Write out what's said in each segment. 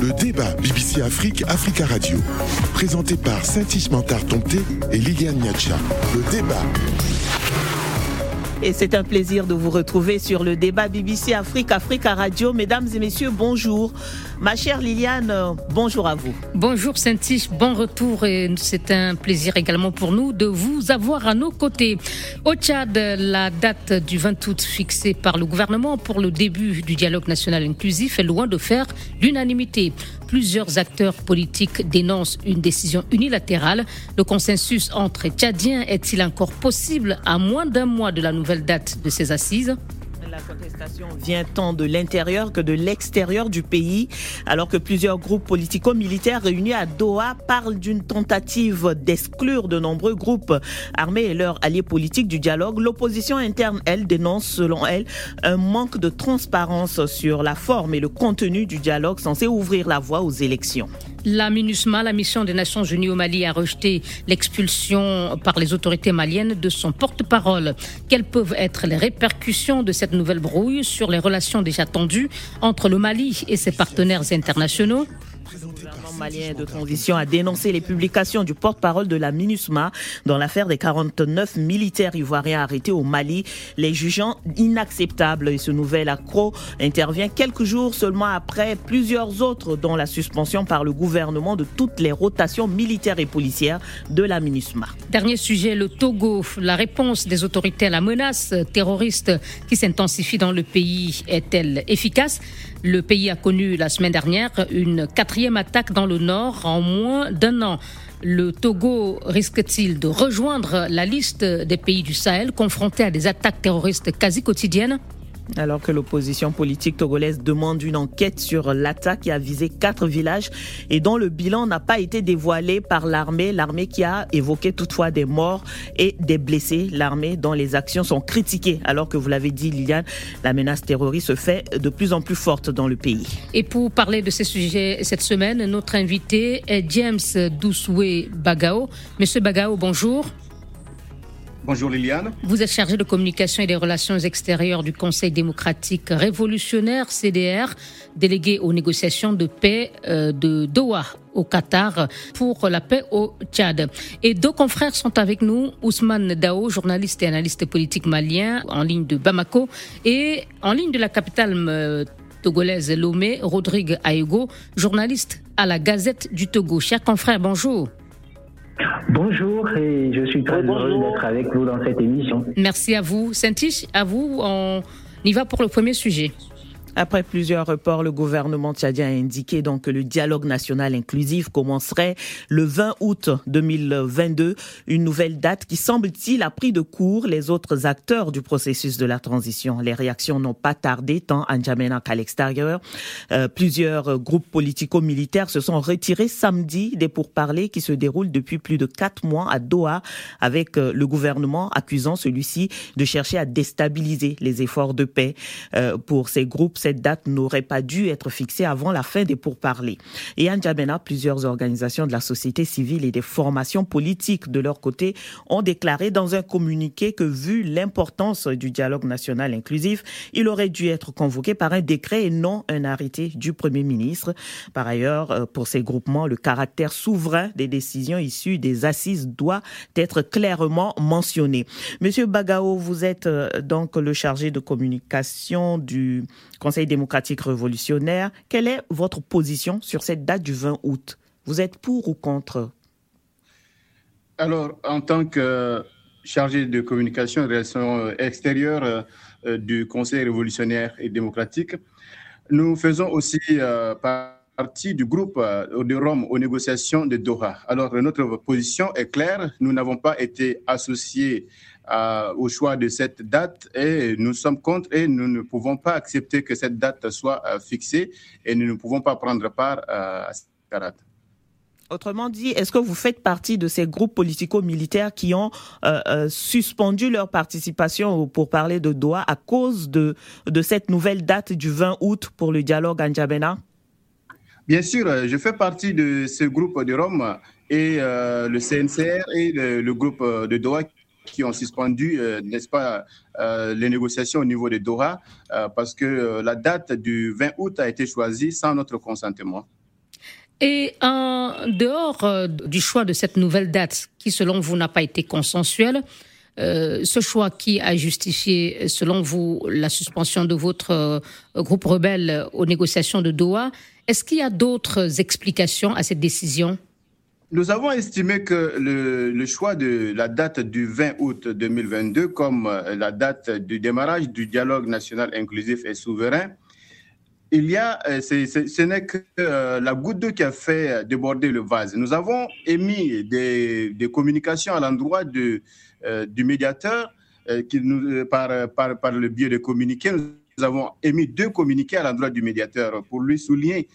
Le débat BBC Afrique, Africa Radio. Présenté par Saint-Ismantar Tomté et Liliane Niacha. Le débat. Et c'est un plaisir de vous retrouver sur le débat BBC Afrique, Africa Radio. Mesdames et messieurs, bonjour. Ma chère Liliane, bonjour à vous. Bonjour Saint-Tiche, bon retour et c'est un plaisir également pour nous de vous avoir à nos côtés. Au Tchad, la date du 20 août fixée par le gouvernement pour le début du dialogue national inclusif est loin de faire l'unanimité. Plusieurs acteurs politiques dénoncent une décision unilatérale. Le consensus entre Tchadiens est-il encore possible à moins d'un mois de la nouvelle date de ces assises? La contestation vient tant de l'intérieur que de l'extérieur du pays, alors que plusieurs groupes politico-militaires réunis à Doha parlent d'une tentative d'exclure de nombreux groupes armés et leurs alliés politiques du dialogue. L'opposition interne, elle, dénonce, selon elle, un manque de transparence sur la forme et le contenu du dialogue censé ouvrir la voie aux élections. La MINUSMA, la mission des Nations Unies au Mali, a rejeté l'expulsion par les autorités maliennes de son porte-parole. Quelles peuvent être les répercussions de cette nouvelle brouille sur les relations déjà tendues entre le Mali et ses partenaires internationaux malien de transition a dénoncé les publications du porte-parole de la MINUSMA dans l'affaire des 49 militaires ivoiriens arrêtés au Mali, les jugeant inacceptables. Et ce nouvel accro intervient quelques jours seulement après plusieurs autres, dont la suspension par le gouvernement de toutes les rotations militaires et policières de la MINUSMA. Dernier sujet, le Togo. La réponse des autorités à la menace terroriste qui s'intensifie dans le pays est-elle efficace? Le pays a connu la semaine dernière une quatrième attaque dans le nord en moins d'un an. Le Togo risque-t-il de rejoindre la liste des pays du Sahel confrontés à des attaques terroristes quasi quotidiennes? Alors que l'opposition politique togolaise demande une enquête sur l'attaque qui a visé quatre villages et dont le bilan n'a pas été dévoilé par l'armée, l'armée qui a évoqué toutefois des morts et des blessés, l'armée dont les actions sont critiquées, alors que vous l'avez dit Liliane, la menace terroriste se fait de plus en plus forte dans le pays. Et pour parler de ces sujets cette semaine, notre invité est James Doussoué Bagao. Monsieur Bagao, bonjour. Bonjour Liliane. Vous êtes chargé de communication et des relations extérieures du Conseil démocratique révolutionnaire CDR, délégué aux négociations de paix euh, de Doha au Qatar pour la paix au Tchad. Et deux confrères sont avec nous, Ousmane Dao, journaliste et analyste politique malien en ligne de Bamako et en ligne de la capitale euh, togolaise Lomé, Rodrigue Aego, journaliste à la Gazette du Togo. Chers confrères, bonjour. Bonjour et je suis très heureux d'être avec vous dans cette émission. Merci à vous. Saint-Tiche, à vous, on y va pour le premier sujet. Après plusieurs reports, le gouvernement tchadien a indiqué donc que le dialogue national inclusif commencerait le 20 août 2022, une nouvelle date qui semble-t-il a pris de court les autres acteurs du processus de la transition. Les réactions n'ont pas tardé tant à N'Djamena qu'à l'extérieur. Euh, plusieurs groupes politico-militaires se sont retirés samedi des pourparlers qui se déroulent depuis plus de quatre mois à Doha avec euh, le gouvernement accusant celui-ci de chercher à déstabiliser les efforts de paix euh, pour ces groupes cette date n'aurait pas dû être fixée avant la fin des pourparlers. Et à N'Djamena, plusieurs organisations de la société civile et des formations politiques de leur côté ont déclaré dans un communiqué que vu l'importance du dialogue national inclusif, il aurait dû être convoqué par un décret et non un arrêté du Premier ministre. Par ailleurs, euh, pour ces groupements, le caractère souverain des décisions issues des assises doit être clairement mentionné. Monsieur Bagao, vous êtes euh, donc le chargé de communication du Conseil démocratique révolutionnaire. Quelle est votre position sur cette date du 20 août? Vous êtes pour ou contre? Alors, en tant que chargé de communication et relations extérieures euh, du Conseil révolutionnaire et démocratique, nous faisons aussi euh, partie du groupe euh, de Rome aux négociations de Doha. Alors, notre position est claire. Nous n'avons pas été associés au choix de cette date et nous sommes contre et nous ne pouvons pas accepter que cette date soit euh, fixée et nous ne pouvons pas prendre part euh, à cette date. Autrement dit, est-ce que vous faites partie de ces groupes politico-militaires qui ont euh, suspendu leur participation pour parler de Doha à cause de, de cette nouvelle date du 20 août pour le dialogue en Djabena Bien sûr, je fais partie de ce groupe de Rome et le CNCR et le, le groupe de Doha qui ont suspendu, n'est-ce pas, les négociations au niveau de Doha, parce que la date du 20 août a été choisie sans notre consentement. Et en dehors du choix de cette nouvelle date, qui selon vous n'a pas été consensuelle, euh, ce choix qui a justifié, selon vous, la suspension de votre euh, groupe rebelle aux négociations de Doha, est-ce qu'il y a d'autres explications à cette décision? Nous avons estimé que le, choix de la date du 20 août 2022 comme euh, la date du démarrage du dialogue national inclusif et souverain, il y a, ce n'est que la goutte d'eau qui a fait déborder le vase. Nous avons émis des, communications à l'endroit euh, du médiateur euh, qui euh, par, le biais de communiqués. Avons émis deux communiqués à l'endroit du médiateur pour lui souligner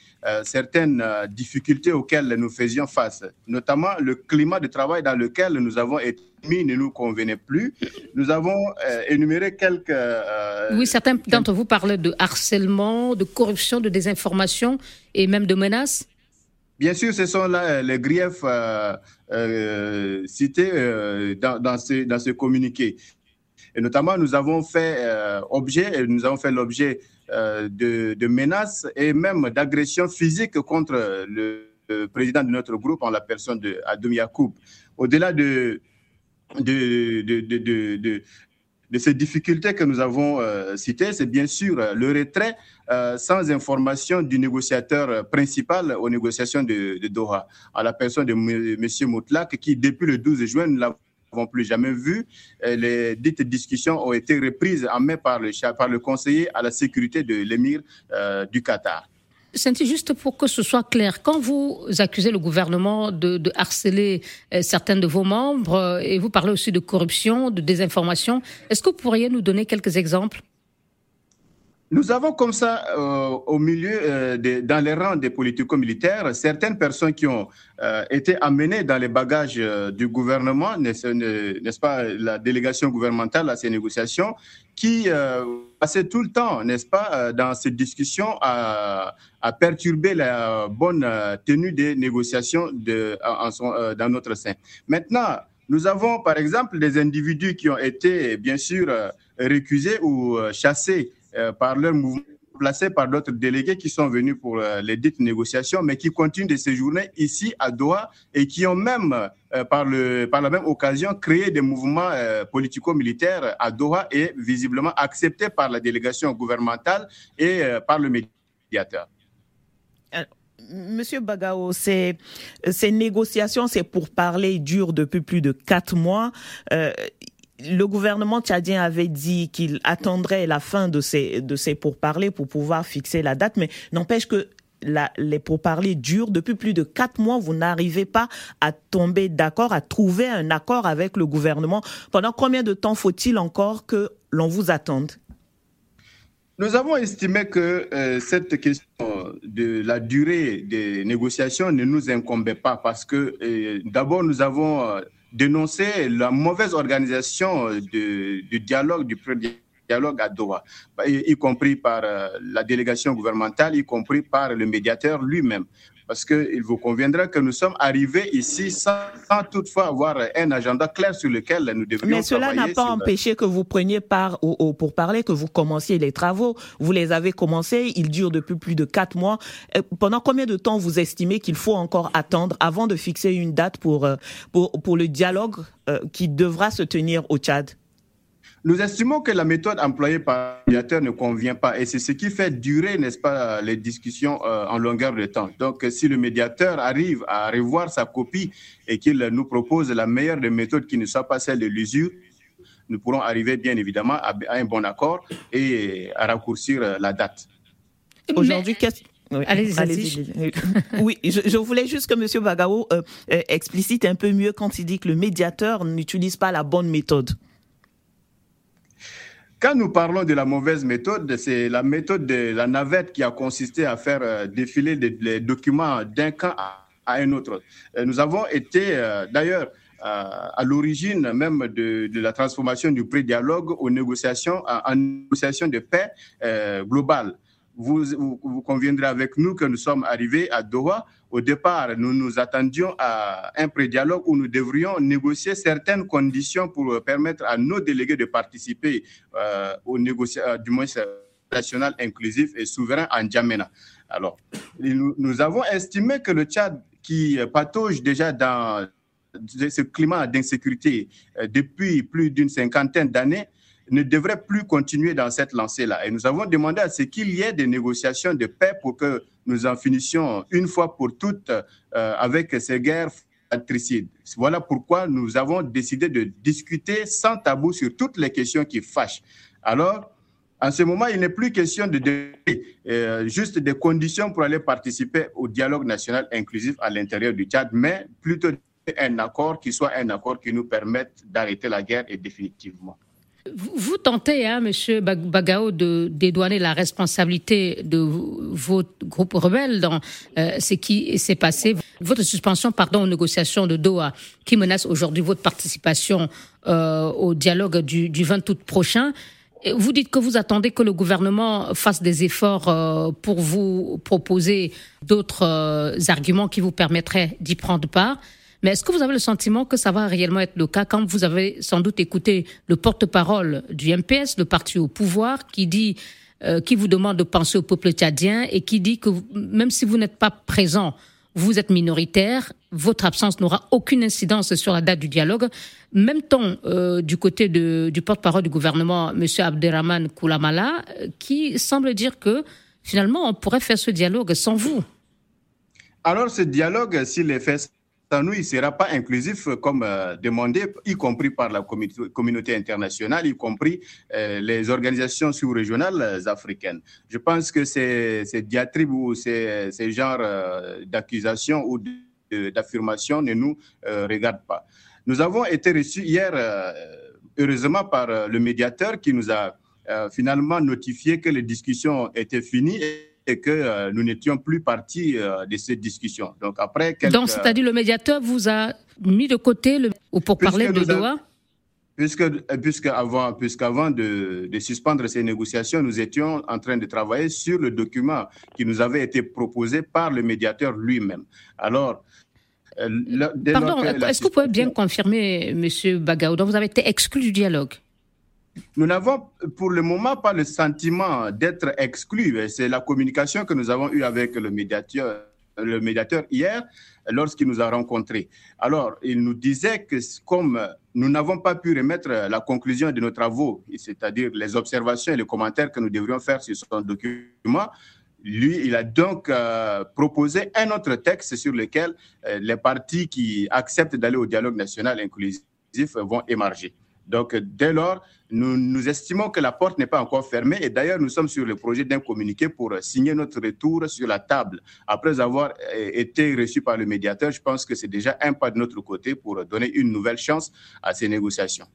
certaines difficultés auxquelles nous faisions face, notamment le climat de travail dans lequel nous avons été mis ne nous convenait plus. Nous avons énuméré quelques... oui, certains d'entre vous parlent de harcèlement, de corruption, de désinformation et même de menaces. Bien sûr, ce sont là les griefs euh, cités euh, dans, dans, ce, dans ce communiqué. Et notamment, nous avons fait euh, objet, nous avons fait l'objet de, de, menaces et même d'agressions physiques contre le, président de notre groupe en la personne de Adoum Yacoub. Au-delà de, ces difficultés que nous avons euh, citées, c'est bien sûr euh, le retrait euh, sans information du négociateur principal aux négociations de, Doha, à la personne de M. Moutlak, qui depuis le 12 juin, nous plus jamais vu. Les dites discussions ont été reprises en mai par le, par le conseiller à la sécurité de l'émir du Qatar. C'est juste pour que ce soit clair, quand vous accusez le gouvernement de, harceler euh, certains de vos membres euh, et vous parlez aussi de corruption, de désinformation, est-ce que vous pourriez nous donner quelques exemples? Nous avons comme ça, euh, au milieu, dans les rangs des politico-militaires, certaines personnes qui ont été amenées dans les bagages du gouvernement, n'est-ce pas, la délégation gouvernementale à ces négociations, qui passaient tout le temps, n'est-ce pas, dans ces discussions à, perturber la bonne euh, tenue des négociations euh, dans notre sein. Maintenant, nous avons par exemple des individus qui ont été bien sûr euh, récusés ou chassés par leur mouvement placés par d'autres délégués qui sont venus pour les dites négociations, mais qui continuent de séjourner ici à Doha et qui ont même, par, le, par la même occasion, créé des mouvements politico-militaires à Doha et visiblement acceptés par la délégation gouvernementale et par le médiateur. Monsieur Bagao, ces, ces négociations, ces pourparlers durent depuis plus de quatre mois. Euh, le gouvernement tchadien avait dit qu'il attendrait la fin de ces, pourparlers pour pouvoir fixer la date, mais n'empêche que les pourparlers durent depuis plus de quatre mois. Vous n'arrivez pas à tomber d'accord, à trouver un accord avec le gouvernement. Pendant combien de temps faut-il encore que l'on vous attende? Nous avons estimé que euh, cette question de la durée des négociations ne nous incombait pas parce que euh, d'abord nous avons euh, dénoncé la mauvaise organisation du dialogue, du dialogue à Doha, y compris par la délégation gouvernementale, y compris par le médiateur lui-même parce qu'il vous conviendra que nous sommes arrivés ici sans, toutefois avoir un agenda clair sur lequel nous devrions Mais cela n'a pas empêché que vous preniez part au, pour parler, que vous commenciez les travaux. Vous les avez commencés, ils durent depuis plus de quatre mois. Euh, pendant combien de temps vous estimez qu'il faut encore attendre avant de fixer une date pour, euh, pour, pour le dialogue euh, qui devra se tenir au Tchad? Nous estimons que la méthode employée par le médiateur ne convient pas et c'est ce qui fait durer, n'est-ce pas, les discussions euh, en longueur de temps. Donc, si le médiateur arrive à revoir sa copie et qu'il nous propose la meilleure des méthodes qui ne soit pas celle de l'usure, nous pourrons arriver bien évidemment à, un bon accord et à raccourcir euh, la date. Aujourd'hui, qu'est-ce oui, allez-y. Allez oui, je, voulais juste que M. Bagao euh, explicite un peu mieux quand il dit que le médiateur n'utilise pas la bonne méthode. Quand nous parlons de la mauvaise méthode, c'est la méthode de la navette qui a consisté à faire euh, défiler les documents d'un camp à, un autre. Euh, nous avons été, euh, d'ailleurs, à l'origine même de, la transformation du pré-dialogue aux négociations, en négociation de paix globale. Vous, conviendrez avec nous que nous sommes arrivés à Doha. Au départ, nous nous attendions à un pré-dialogue où nous devrions négocier certaines conditions pour permettre à nos délégués de participer euh, aux négociations, du moins national inclusif et souverain en Djamena. Alors, nous, nous avons estimé que le Tchad, qui patauge déjà dans ce climat d'insécurité euh, depuis plus d'une cinquantaine d'années, ne devrait plus continuer dans cette lancée-là. Et nous avons demandé à ce qu'il y ait des négociations de paix pour que nous en finissions une fois pour toutes euh, avec ces guerres fratricides. Voilà pourquoi nous avons décidé de discuter sans tabou sur toutes les questions qui fâchent. Alors, en ce moment, il n'est plus question de euh, juste des conditions pour aller participer au dialogue national inclusif à l'intérieur du Tchad, mais plutôt un accord qui soit un accord qui nous permette d'arrêter la guerre et définitivement. Vous tentez, hein, Monsieur Bagao, de dédouaner la responsabilité de votre groupe rebelle dans euh, ce qui s'est passé, votre suspension, pardon, aux négociations de Doha, qui menace aujourd'hui votre participation euh, au dialogue du, du 20 août prochain. Vous dites que vous attendez que le gouvernement fasse des efforts euh, pour vous proposer d'autres arguments qui vous permettraient d'y prendre part. Mais est-ce que vous avez le sentiment que ça va réellement être le cas quand vous avez sans doute écouté le porte-parole du MPS, le parti au pouvoir, qui dit, euh, qui vous demande de penser au peuple tchadien et qui dit que même si vous n'êtes pas présent, vous êtes minoritaire, votre absence n'aura aucune incidence sur la date du dialogue. Même temps, euh, du côté de, du porte-parole du gouvernement, M. Abderrahman Koulamala, euh, qui semble dire que finalement, on pourrait faire ce dialogue sans vous. Alors, ce dialogue, s'il est fait nous, il ne sera pas inclusif comme euh, demandé, y compris par la communauté internationale, y compris euh, les organisations sous-régionales euh, africaines. Je pense que ces, diatribes ou ces, genres d'accusations ou d'affirmations ne nous regardent pas. Nous avons été reçus hier, heureusement, par le médiateur qui nous a finalement notifié que les discussions étaient finies que euh, nous n'étions plus partis euh, de cette discussion. Donc, après Donc, c'est-à-dire le médiateur vous a mis de côté le... pour parler de Doha Puisque, puisqu'avant, puisqu'avant de, de, suspendre ces négociations, nous étions en train de travailler sur le document qui nous avait été proposé par le médiateur lui-même. Alors, euh, Pardon, est-ce que vous pouvez bien confirmer, M. Bagaouda, vous avez été exclu du dialogue? Nous n'avons pour le moment pas le sentiment d'être exclus. C'est la communication que nous avons eue avec le médiateur, hier lorsqu'il nous a rencontrés. Alors, il nous disait que comme nous n'avons pas pu remettre la conclusion de nos travaux, c'est-à-dire les observations et les commentaires que nous devrions faire sur son document, lui, il a donc euh, proposé un autre texte sur lequel euh, les partis qui acceptent d'aller au dialogue national inclusif vont émarger. Donc, dès lors, nous, nous estimons que la porte n'est pas encore fermée et d'ailleurs, nous sommes sur le projet d'un communiqué pour signer notre retour sur la table. Après avoir euh, été reçu par le médiateur, je pense que c'est déjà un pas de notre côté pour donner une nouvelle chance à ces négociations.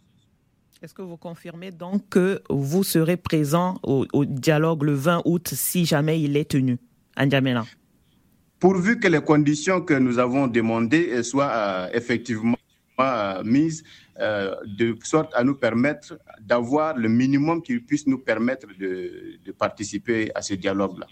Est-ce que vous confirmez donc que vous serez présent au, dialogue le 20 août si jamais il est tenu à N'Djamena Pourvu que les conditions que nous avons demandées soient euh, effectivement euh, mises euh, de sorte à nous permettre d'avoir le minimum qui puisse nous permettre de, participer à ce dialogue-là.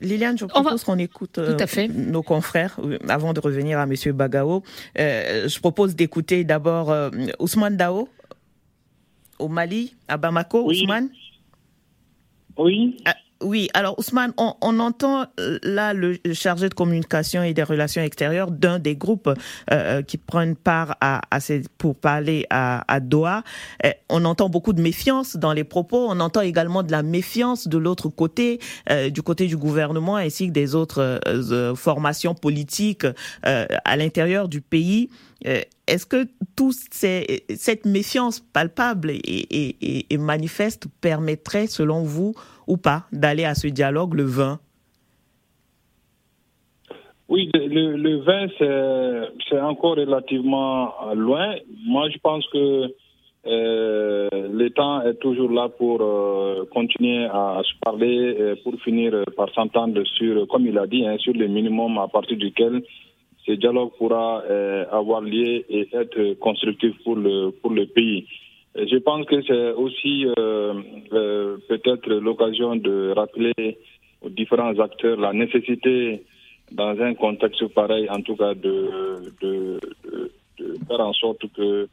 Liliane, je propose qu'on écoute euh, nos confrères avant de revenir à M. Bagao. je propose d'écouter d'abord Ousmane Dao au Mali, à Bamako. Ousmane? Oui. Ah, oui, alors Ousmane, on, entend euh, là le chargé de communication et des relations extérieures d'un des groupes euh, euh, qui prennent part à, à ces, pour parler à, à Doha. on entend beaucoup de méfiance dans les propos. On entend également de la méfiance de l'autre côté, du côté du gouvernement ainsi que des autres formations politiques à l'intérieur du pays. Est-ce que toute cette méfiance palpable et, et, et manifeste permettrait, selon vous, ou pas d'aller à ce dialogue le 20 Oui, le, le 20, c'est encore relativement loin. Moi, je pense que euh, le temps est toujours là pour euh, continuer à, se parler, pour finir par s'entendre sur, comme il a dit, hein, sur le minimum à partir duquel ce dialogue pourra euh, avoir lieu et être constructif pour le, pour le pays. Je pense que c'est aussi peut-être l'occasion de rappeler aux différents acteurs la nécessité, dans un contexte pareil, en tout cas, de, faire en sorte que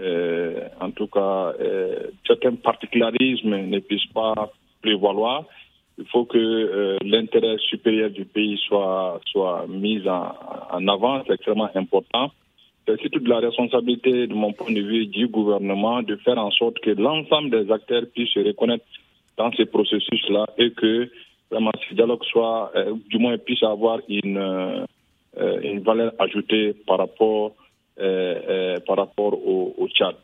euh, en tout cas, euh, certains particularismes ne puissent pas prévaloir. Il faut que euh, l'intérêt supérieur du pays soit, soit mis en, en avant, c'est extrêmement important. C'est surtout de la responsabilité, de mon point de vue, du gouvernement de faire en sorte que l'ensemble des acteurs puissent se reconnaître dans ces processus-là et que vraiment ce dialogue soit, du moins, puisse avoir une, une valeur ajoutée par rapport euh, euh, par rapport au, Tchad.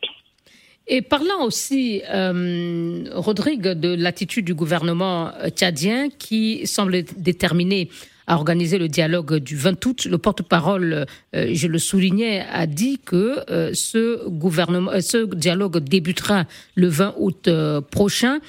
Et parlant aussi, euh, Rodrigue, de l'attitude du gouvernement tchadien qui semble déterminé à organiser le dialogue du 20 août, le porte-parole, je le soulignais, a dit que ce, gouvernement, ce dialogue débutera le 20 août prochain.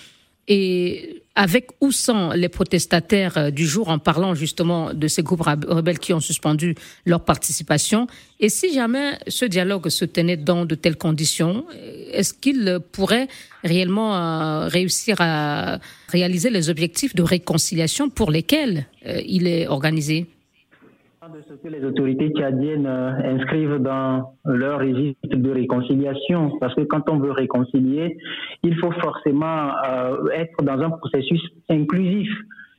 Et avec ou sans les protestataires euh, du jour, en parlant justement de ces groupes rebelles qui ont suspendu leur participation. Et si jamais ce dialogue se tenait dans de telles conditions, est-ce qu'il pourrait réellement euh, réussir à réaliser les objectifs de réconciliation pour lesquels euh, il est organisé? De ce que les autorités tchadiennes euh, inscrivent dans leur registre de réconciliation. Parce que quand on veut réconcilier, il faut forcément euh, être dans un processus inclusif.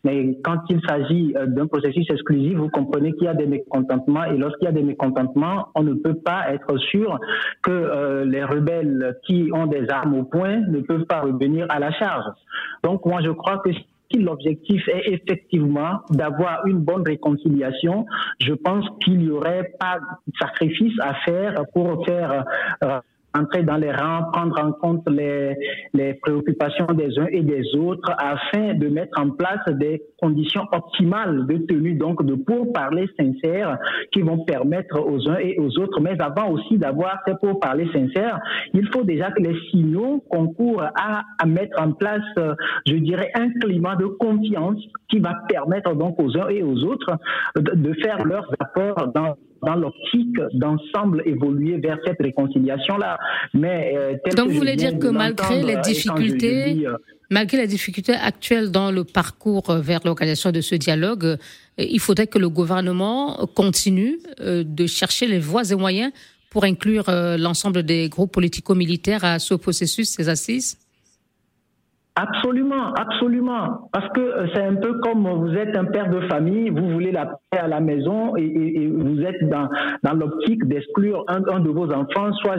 Mais quand il s'agit euh, d'un processus exclusif, vous comprenez qu'il y a des mécontentements et lorsqu'il y a des mécontentements, on ne peut pas être sûr que les rebelles qui ont des armes au poing ne peuvent pas revenir à la charge. Donc moi je crois que si l'objectif est effectivement d'avoir une bonne réconciliation, je pense qu'il n'y aurait pas de sacrifice à faire pour faire euh, entrer dans les rangs, prendre en compte les, les préoccupations des uns et des autres afin de mettre en place des conditions optimales de tenue, donc de pourparlers sincères qui vont permettre aux uns et aux autres. Mais avant aussi d'avoir ces pourparlers sincères, il faut déjà que les signaux concourent à, à mettre en place, je dirais, un climat de confiance qui va permettre donc aux uns et aux autres de, de faire leurs apports dans dans l'optique d'ensemble évoluer vers cette réconciliation-là. Mais euh, donc vous voulez dire que malgré les difficultés, euh, malgré les difficultés actuelles dans le parcours vers l'organisation de ce dialogue, euh, il faudrait que le gouvernement continue de chercher les voies et moyens pour inclure l'ensemble des groupes politico-militaires à ce processus, ces assises? Absolument, absolument. Parce que euh, c'est un peu comme vous êtes un père de famille, vous voulez la paix à la maison et, vous êtes dans, dans l'optique d'exclure un, de vos enfants, soit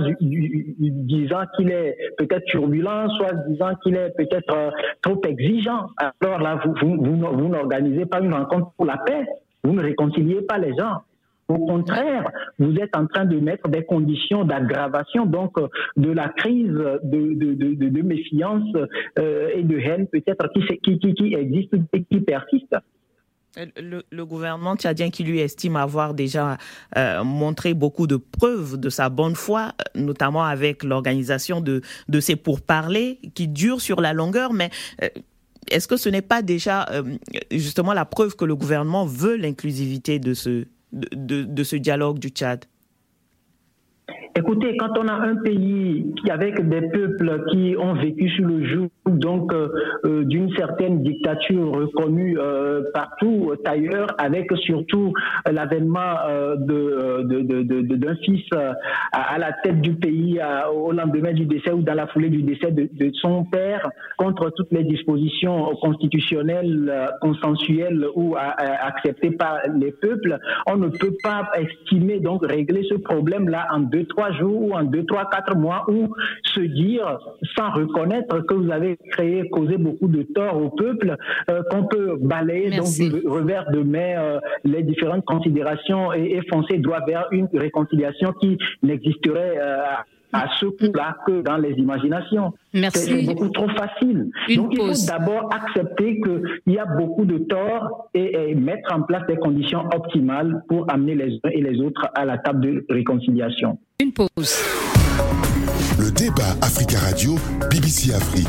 disant qu'il est peut-être turbulent, soit disant qu'il est peut-être euh, trop exigeant. Alors là, vous, vous, vous n'organisez pas une rencontre pour la paix. Vous ne réconciliez pas les gens. Au contraire, vous êtes en train de mettre des conditions d'aggravation donc de la crise de, méfiance euh, et de haine peut-être qui, existe et qui persiste. Le, gouvernement tchadien qui lui estime avoir déjà euh, montré beaucoup de preuves de sa bonne foi, notamment avec l'organisation de, ces pourparlers qui durent sur la longueur, mais euh, est-ce que ce n'est pas déjà justement la preuve que le gouvernement veut l'inclusivité de ce, de, de, ce dialogue du Tchad Écoutez, quand on a un pays avec des peuples qui ont vécu sous le joug donc euh, euh, d'une certaine dictature reconnue euh, partout ailleurs, avec surtout l'avènement de, d'un fils à, la tête du pays au lendemain du décès ou dans la foulée du décès de, son père, contre toutes les dispositions constitutionnelles, consensuelles ou acceptées par les peuples, on ne peut pas estimer donc régler ce problème-là en deux trois jours ou en deux, trois, quatre mois ou se dire, sans reconnaître que vous avez créé, causé beaucoup de tort au peuple, euh, qu'on peut balayer donc du revers de main euh, les différentes considérations et, foncer droit vers une réconciliation qui n'existerait euh, à ce coup-là que dans les imaginations. C'est beaucoup trop facile. Donc il faut d'abord accepter qu'il y a beaucoup de torts et, mettre en place des conditions optimales pour amener les uns et les autres à la table de réconciliation. Une pause. Le débat Africa Radio, BBC Afrique.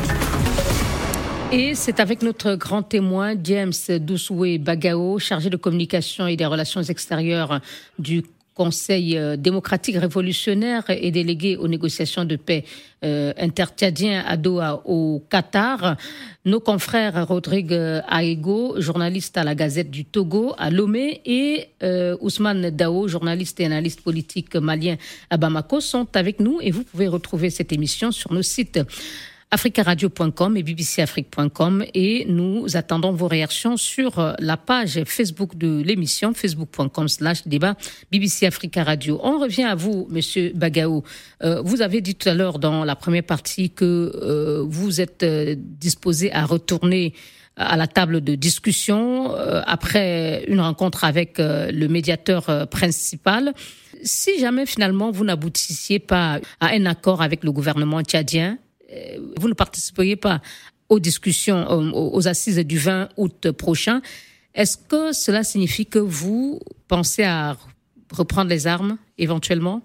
Et c'est avec notre grand témoin, James Doussoué Bagao, chargé de communication et des relations extérieures du Conseil démocratique révolutionnaire et délégué aux négociations de paix intertchadien à Doha au Qatar. Nos confrères Rodrigue Aego, journaliste à la Gazette du Togo à Lomé, et Ousmane Dao, journaliste et analyste politique malien à Bamako, sont avec nous et vous pouvez retrouver cette émission sur nos sites africaradio.com et bbcafrique.com et nous attendons vos réactions sur euh, la page Facebook de l'émission facebook.com slash débat BBC Africa Radio. On revient à vous, Monsieur Bagao. Euh, vous avez dit tout à l'heure dans la première partie que euh, vous êtes disposé à retourner à la table de discussion après une rencontre avec le médiateur principal. Si jamais finalement vous n'aboutissiez pas à un accord avec le gouvernement tchadien, euh, vous ne participeriez pas aux discussions, euh, aux assises du 20 août prochain. Est-ce que cela signifie que vous pensez à reprendre les armes éventuellement?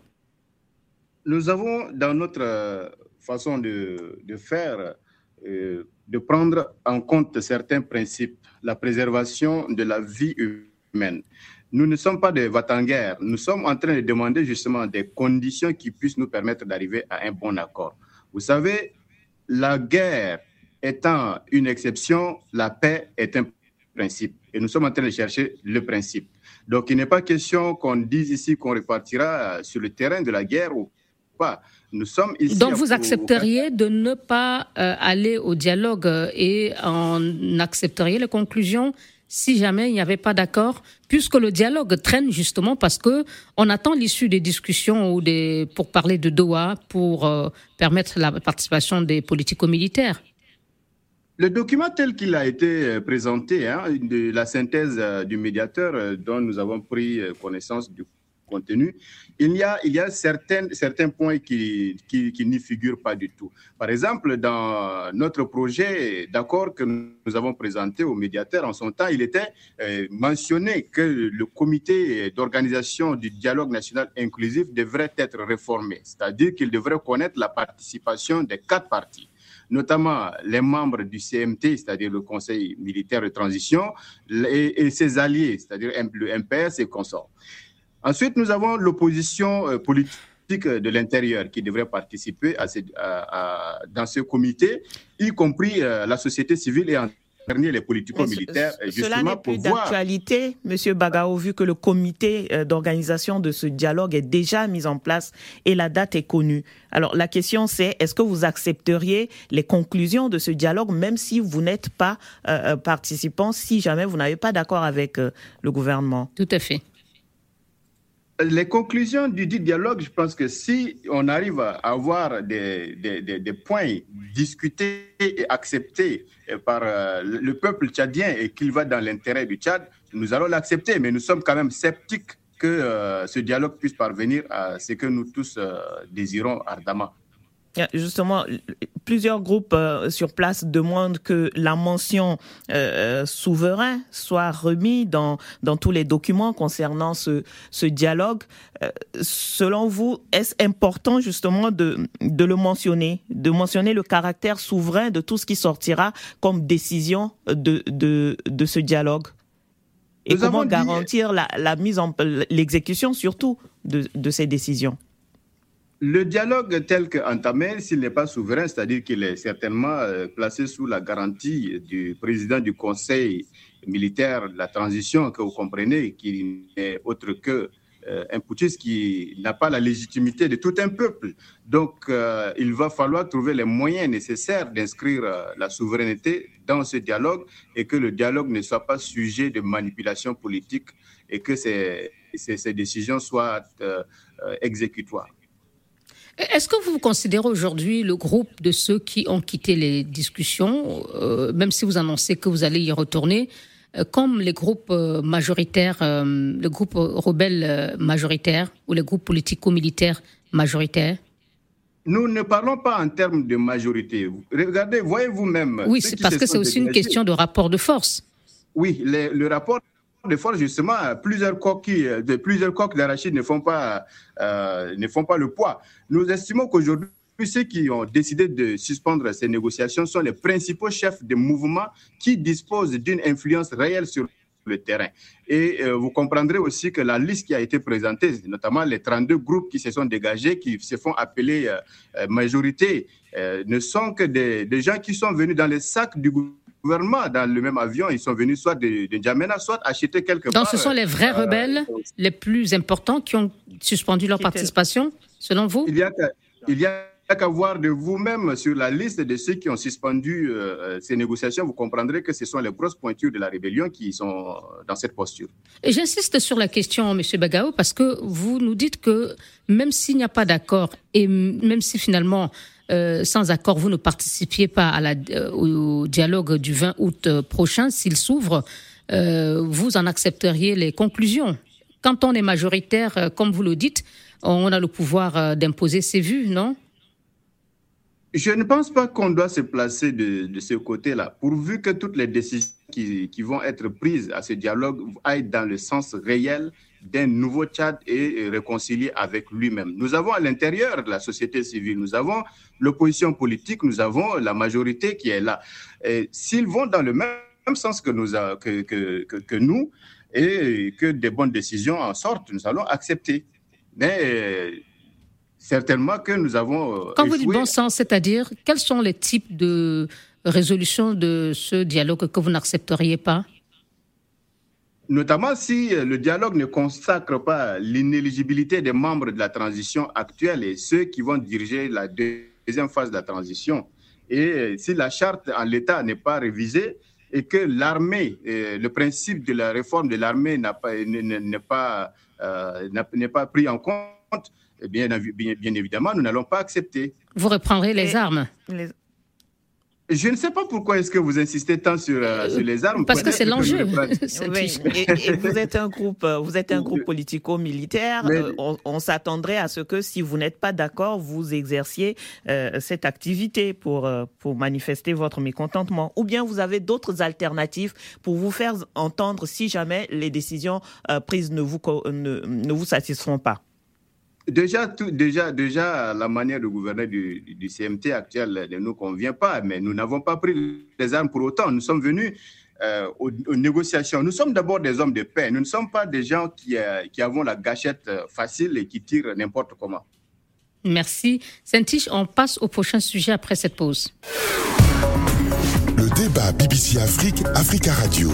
Nous avons dans notre euh, façon de, faire, de prendre en compte certains principes, la préservation de la vie humaine. Nous ne sommes pas des vatanguerres, nous sommes en train de demander justement des conditions qui puissent nous permettre d'arriver à un bon accord. Vous savez, la guerre étant une exception, la paix est un principe. Et nous sommes en train de chercher le principe. Donc, il n'est pas question qu'on dise ici qu'on repartira sur le terrain de la guerre ou pas. Nous sommes ici. Donc, vous accepteriez de ne pas euh, aller au dialogue et en accepteriez les conclusions si jamais il n'y avait pas d'accord, puisque le dialogue traîne justement parce que on attend l'issue des discussions ou des pour parler de Doha pour euh, permettre la participation des politico-militaires. Le document tel qu'il a été euh, présenté, hein, de la synthèse euh, du médiateur dont nous avons pris connaissance du contenu, il y a, certains, points qui n'y figurent pas du tout. Par exemple, dans notre projet d'accord que nous avons présenté au médiateur en son temps, il était euh, mentionné que le comité d'organisation du dialogue national inclusif devrait être réformé, c'est-à-dire qu'il devrait connaître la participation des quatre parties notamment les membres du CMT, c'est-à-dire le Conseil militaire de transition, et, et ses alliés, c'est-à-dire le MPS et consorts. Ensuite, nous avons l'opposition euh, politique de l'intérieur qui devrait participer à dans ce comité, y compris euh, la société civile et en dernier les politico-militaires. Cela n'est plus d'actualité, Monsieur Bagao, vu que le comité euh, d'organisation de ce dialogue est déjà mis en place et la date est connue. Alors la question c'est, est-ce que vous accepteriez les conclusions de ce dialogue, même si vous n'êtes pas participant, si jamais vous n'avez pas d'accord avec le gouvernement? Tout à fait les conclusions du dit dialogue, je pense que si on arrive à avoir des, des, points discutés et acceptés par euh, le peuple tchadien et qu'il va dans l'intérêt du Tchad, nous allons l'accepter, mais nous sommes quand même sceptiques que euh, ce dialogue puisse parvenir à ce que nous tous euh, désirons ardemment. Justement, plusieurs groupes euh, sur place demandent que la mention euh, souverain soit remise dans, dans tous les documents concernant ce, ce dialogue. Euh, selon vous, est-ce important justement de, de le mentionner, de mentionner le caractère souverain de tout ce qui sortira comme décision de, de, de ce dialogue? Et comment garantir la, la mise en l'exécution surtout de, de ces décisions? Le dialogue tel qu'entamé, s'il n'est pas souverain, c'est-à-dire qu'il est certainement euh, placé sous la garantie du président du Conseil militaire de la transition, que vous comprenez, qui n'est autre que euh, putschiste qui n'a pas la légitimité de tout un peuple. Donc, euh, il va falloir trouver les moyens nécessaires d'inscrire la souveraineté dans ce dialogue et que le dialogue ne soit pas sujet de manipulation politique et que ces décisions soient exécutoires. Est-ce que vous considérez aujourd'hui le groupe de ceux qui ont quitté les discussions, euh, même si vous annoncez que vous allez y retourner, euh, comme les groupes euh, majoritaires, le groupe rebelle majoritaire ou les groupes politico-militaires majoritaires? Nous ne parlons pas en termes de majorité. Regardez, voyez vous-même. Oui, c'est parce que c'est aussi une question de rapport de force. Oui, le rapport de force, justement, plusieurs coquilles, euh, de plusieurs coques d'arachide ne font pas, euh, ne font pas le poids. Nous estimons qu'aujourd'hui, ceux qui ont décidé de suspendre ces négociations sont les principaux chefs de mouvements qui disposent d'une influence réelle sur le terrain. Et vous comprendrez aussi que la liste qui a été présentée, notamment les 32 groupes qui se sont dégagés, qui se font appeler majorité, ne sont que des, des, gens qui sont venus dans les sacs du gouvernement dans le même avion. Ils sont venus soit de, de N'Djamena, soit acheter quelque part. Donc ce sont les vrais euh, rebelles les plus importants qui ont suspendu leur participation, selon vous? Il y a, il y a qu'à voir de vous-même sur la liste de ceux qui ont suspendu euh, ces négociations, vous comprendrez que ce sont les grosses pointures de la rébellion qui sont dans cette posture. Et j'insiste sur la question, M. Bagao, parce que vous nous dites que même s'il n'y a pas d'accord et même si finalement euh, sans accord, vous ne participiez pas à la, euh, au dialogue du 20 août euh, prochain, s'il s'ouvre, vous en accepteriez les conclusions. Quand on est majoritaire, comme vous le dites, on a le pouvoir d'imposer ses vues, non? Je ne pense pas qu'on doit se placer de, ce côté-là, pourvu que toutes les décisions qui, vont être prises à ce dialogue aillent dans le sens réel d'un nouveau Tchad et réconcilié avec lui-même. Nous avons à l'intérieur de la société civile, nous avons l'opposition politique, nous avons la majorité qui est là. S'ils vont dans le même sens que nous, que, que, que, nous et que des bonnes décisions en sortent, nous allons accepter. Mais certainement que nous avons... Quand vous dites bon sens, c'est-à-dire, quels sont les types de résolutions de ce dialogue que vous n'accepteriez pas? Notamment si euh, le dialogue ne consacre pas l'inéligibilité des membres de la transition actuelle et ceux qui vont diriger la deuxième phase de la transition. Et euh, si la charte en l'état n'est pas révisée et que l'armée, euh, le principe de la réforme de l'armée n'est pas, n'est pas, n'est pas pris en compte, eh bien, bien, bien évidemment, nous n'allons pas accepter. Vous reprendrez les armes je ne sais pas pourquoi est-ce que vous insistez tant sur, euh, sur les armes. Parce que c'est l'enjeu. et, vous êtes un groupe, euh, vous êtes un groupe politico-militaire. Euh, on, s'attendrait à ce que si vous n'êtes pas d'accord, vous exerciez cette activité pour pour manifester votre mécontentement. Ou bien vous avez d'autres alternatives pour vous faire entendre si jamais les décisions prises ne vous ne, ne vous satisfont pas. Déjà, tout, déjà, déjà, la manière de gouverner du, du, CMT actuel ne nous convient pas, mais nous n'avons pas pris les armes pour autant. Nous sommes venus euh, aux, négociations. Nous sommes d'abord des hommes de paix. Nous ne sommes pas des gens qui, euh, qui avons la gâchette euh, facile et qui tirent n'importe comment. Merci. Saint-Tiche, on passe au prochain sujet après cette pause. Le débat BBC Afrique, Africa Radio.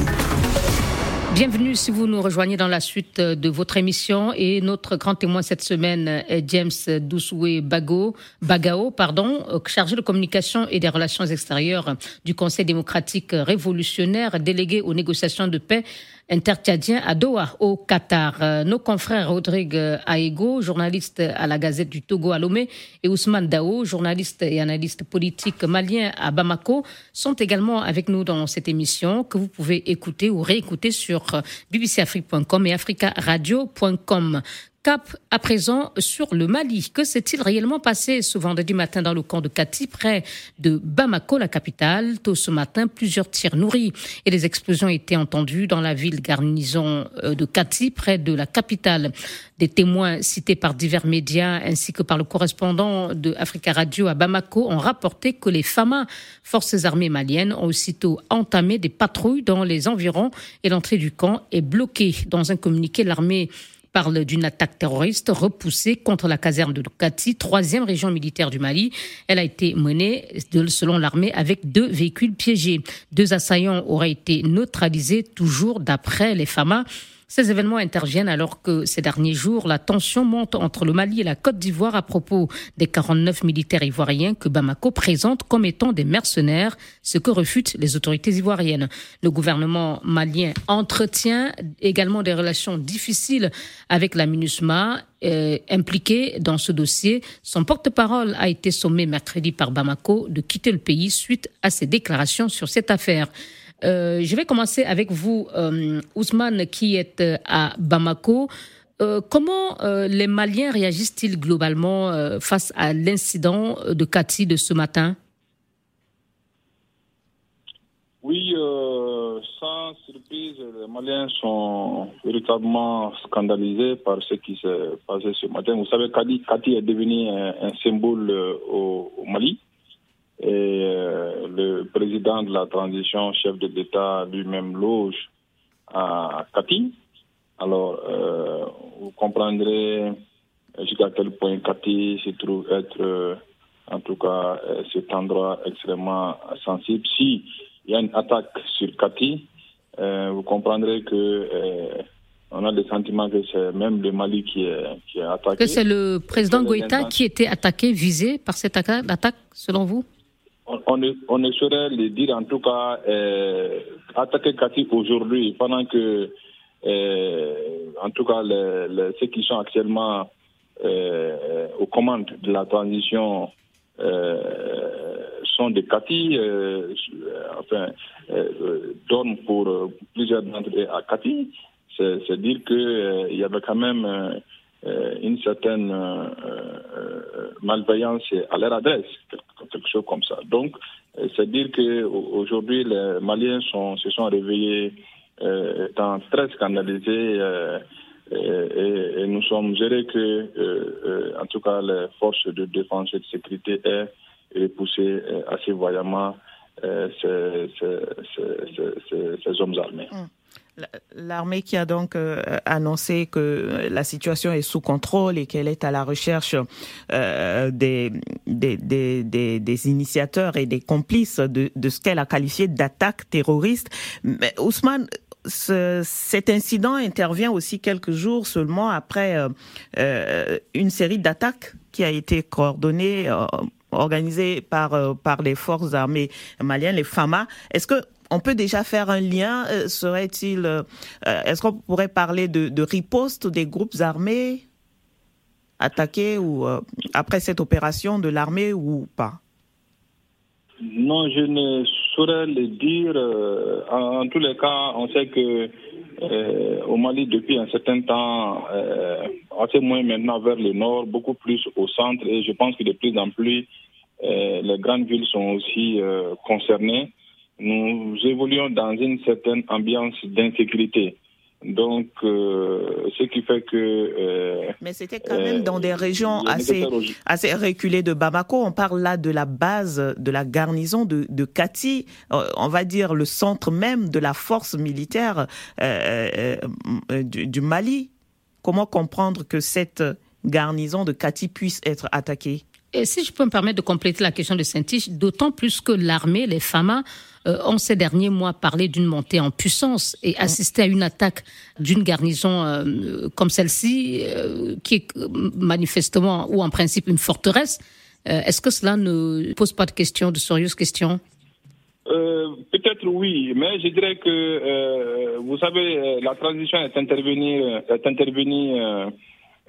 Bienvenue si vous nous rejoignez dans la suite de votre émission. Et notre grand témoin cette semaine est James Doussoué Bagao, chargé de communication et des relations extérieures du Conseil démocratique révolutionnaire, délégué aux négociations de paix intertchadien à Doha, au Qatar. Euh, nos confrères Rodrigue Aego, journaliste à la Gazette du Togo à Lomé, et Ousmane Dao, journaliste et analyste politique malien à Bamako, sont également avec nous dans cette émission que vous pouvez écouter ou réécouter sur bbcafrique.com et africaradio.com. Cap à présent sur le Mali. Que s'est-il réellement passé ce vendredi matin dans le camp de Kati, près de Bamako, la capitale? Tôt ce matin, plusieurs tirs nourris et des explosions étaient entendues dans la ville garnison euh, de Kati, près de la capitale. Des témoins cités par divers médias ainsi que par le correspondant de Africa Radio à Bamako ont rapporté que les FAMA, forces armées maliennes, ont aussitôt entamé des patrouilles dans les environs et l'entrée du camp est bloquée. Dans un communiqué, l'armée parle d'une attaque terroriste repoussée contre la caserne de Kati, troisième région militaire du Mali. Elle a été menée, selon l'armée, avec deux véhicules piégés. Deux assaillants auraient été neutralisés, toujours d'après les FAMA. Ces événements interviennent alors que ces derniers jours, la tension monte entre le Mali et la Côte d'Ivoire à propos des 49 militaires ivoiriens que Bamako présente comme étant des mercenaires, ce que refutent les autorités ivoiriennes. Le gouvernement malien entretient également des relations difficiles avec la MINUSMA euh, impliqué dans ce dossier. Son porte-parole a été sommé mercredi par Bamako de quitter le pays suite à ses déclarations sur cette affaire. Euh, je vais commencer avec vous, euh, Ousmane, qui est euh, à Bamako. comment les Maliens réagissent-ils globalement face à l'incident de Cathy de ce matin? Oui, sans surprise, les Maliens sont véritablement scandalisés par ce qui s'est passé ce matin. Vous savez, Cathy est devenu un, symbole au Mali. Et euh, le président de la transition, chef de l'État lui-même loge à Kati. Alors, vous comprendrez jusqu'à quel point Kati se trouve être, en tout cas, cet endroit extrêmement sensible. Si il y a une attaque sur Kati, vous comprendrez que on a le sentiment que c'est même le Mali qui est, qui est attaqué. Que c'est le président Goïta qui était attaqué, visé par cette attaque, selon vous? On, ne, on, ne, saurait le dire, en tout cas, euh, attaquer Kati aujourd'hui, pendant que, euh, en tout cas, les, ceux qui sont actuellement euh, aux commandes de la transition sont des Kati, enfin, donnent pour plusieurs d'entre eux à Kati c'est dire qu'il euh, y avait quand même euh, euh, une certaine malveillance à leur adresse, chose comme ça. Donc, c'est dire qu'aujourd'hui, les Maliens sont, se sont réveillés étant très scandalisés et, nous sommes gérés que, en tout cas, les forces de défense et de sécurité aient repoussé assez voyamment ces, hommes armés. Hum. L'armée qui a donc euh, annoncé que la situation est sous contrôle et qu'elle est à la recherche euh, des, des, des, des, initiateurs et des complices de, de ce qu'elle a qualifié d'attaque terroriste. Mais Ousmane, cet incident intervient aussi quelques jours seulement après euh, une série d'attaques qui a été coordonnée organisée par par les forces armées maliennes, les FAMA. Est-ce que on peut déjà faire un lien. Euh, serait-il, euh, euh, est-ce qu'on pourrait parler de, riposte des groupes armés attaqués ou après cette opération de l'armée ou pas? Non, je ne saurais le dire. En, tous les cas, on sait que au Mali, depuis un certain temps, assez moins maintenant vers le nord, beaucoup plus au centre, et je pense que de plus en plus, les grandes villes sont aussi concernées nous évoluons dans une certaine ambiance d'insécurité. Donc, euh, ce qui fait que... Euh, Mais c'était quand même dans des régions assez, assez reculées de Bamako. On parle là de la base de la garnison de, de Kati, euh, on va dire le centre même de la force militaire du, du, Mali. Comment comprendre que cette garnison de Kati puisse être attaquée? Et si je peux me permettre de compléter la question de Saint-Tiche, d'autant plus que l'armée, les FAMA, euh, ont ces derniers mois parlé d'une montée en puissance et assisté à une attaque d'une garnison euh, comme celle-ci, euh, qui est manifestement ou en principe une forteresse. Est-ce que cela ne pose pas de questions, de sérieuses questions? Peut-être oui, mais je dirais que, vous savez, la transition est intervenue, est intervenue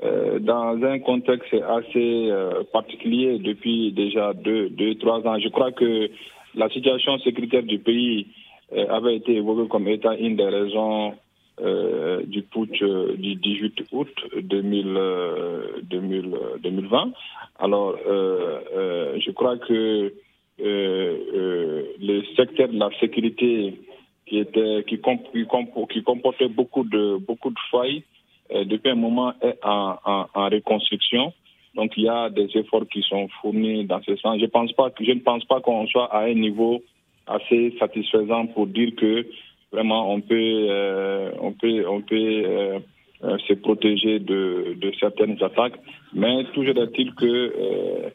dans un contexte assez particulier depuis déjà deux, deux, trois ans. Je crois que la situation sécuritaire du pays euh, avait été évoquée comme étant une des raisons euh, du putsch euh, du 18 août 2020. Alors, je crois que le secteur de la sécurité qui était qui, qui, comportait beaucoup de beaucoup de failles depuis un moment est en, en reconstruction. Donc il y a des efforts qui sont fournis dans ce sens. Je, ne pense pas qu'on soit à un niveau assez satisfaisant pour dire que vraiment euh, on peut euh, euh, se protéger de, de, certaines attaques. Mais toujours est-il que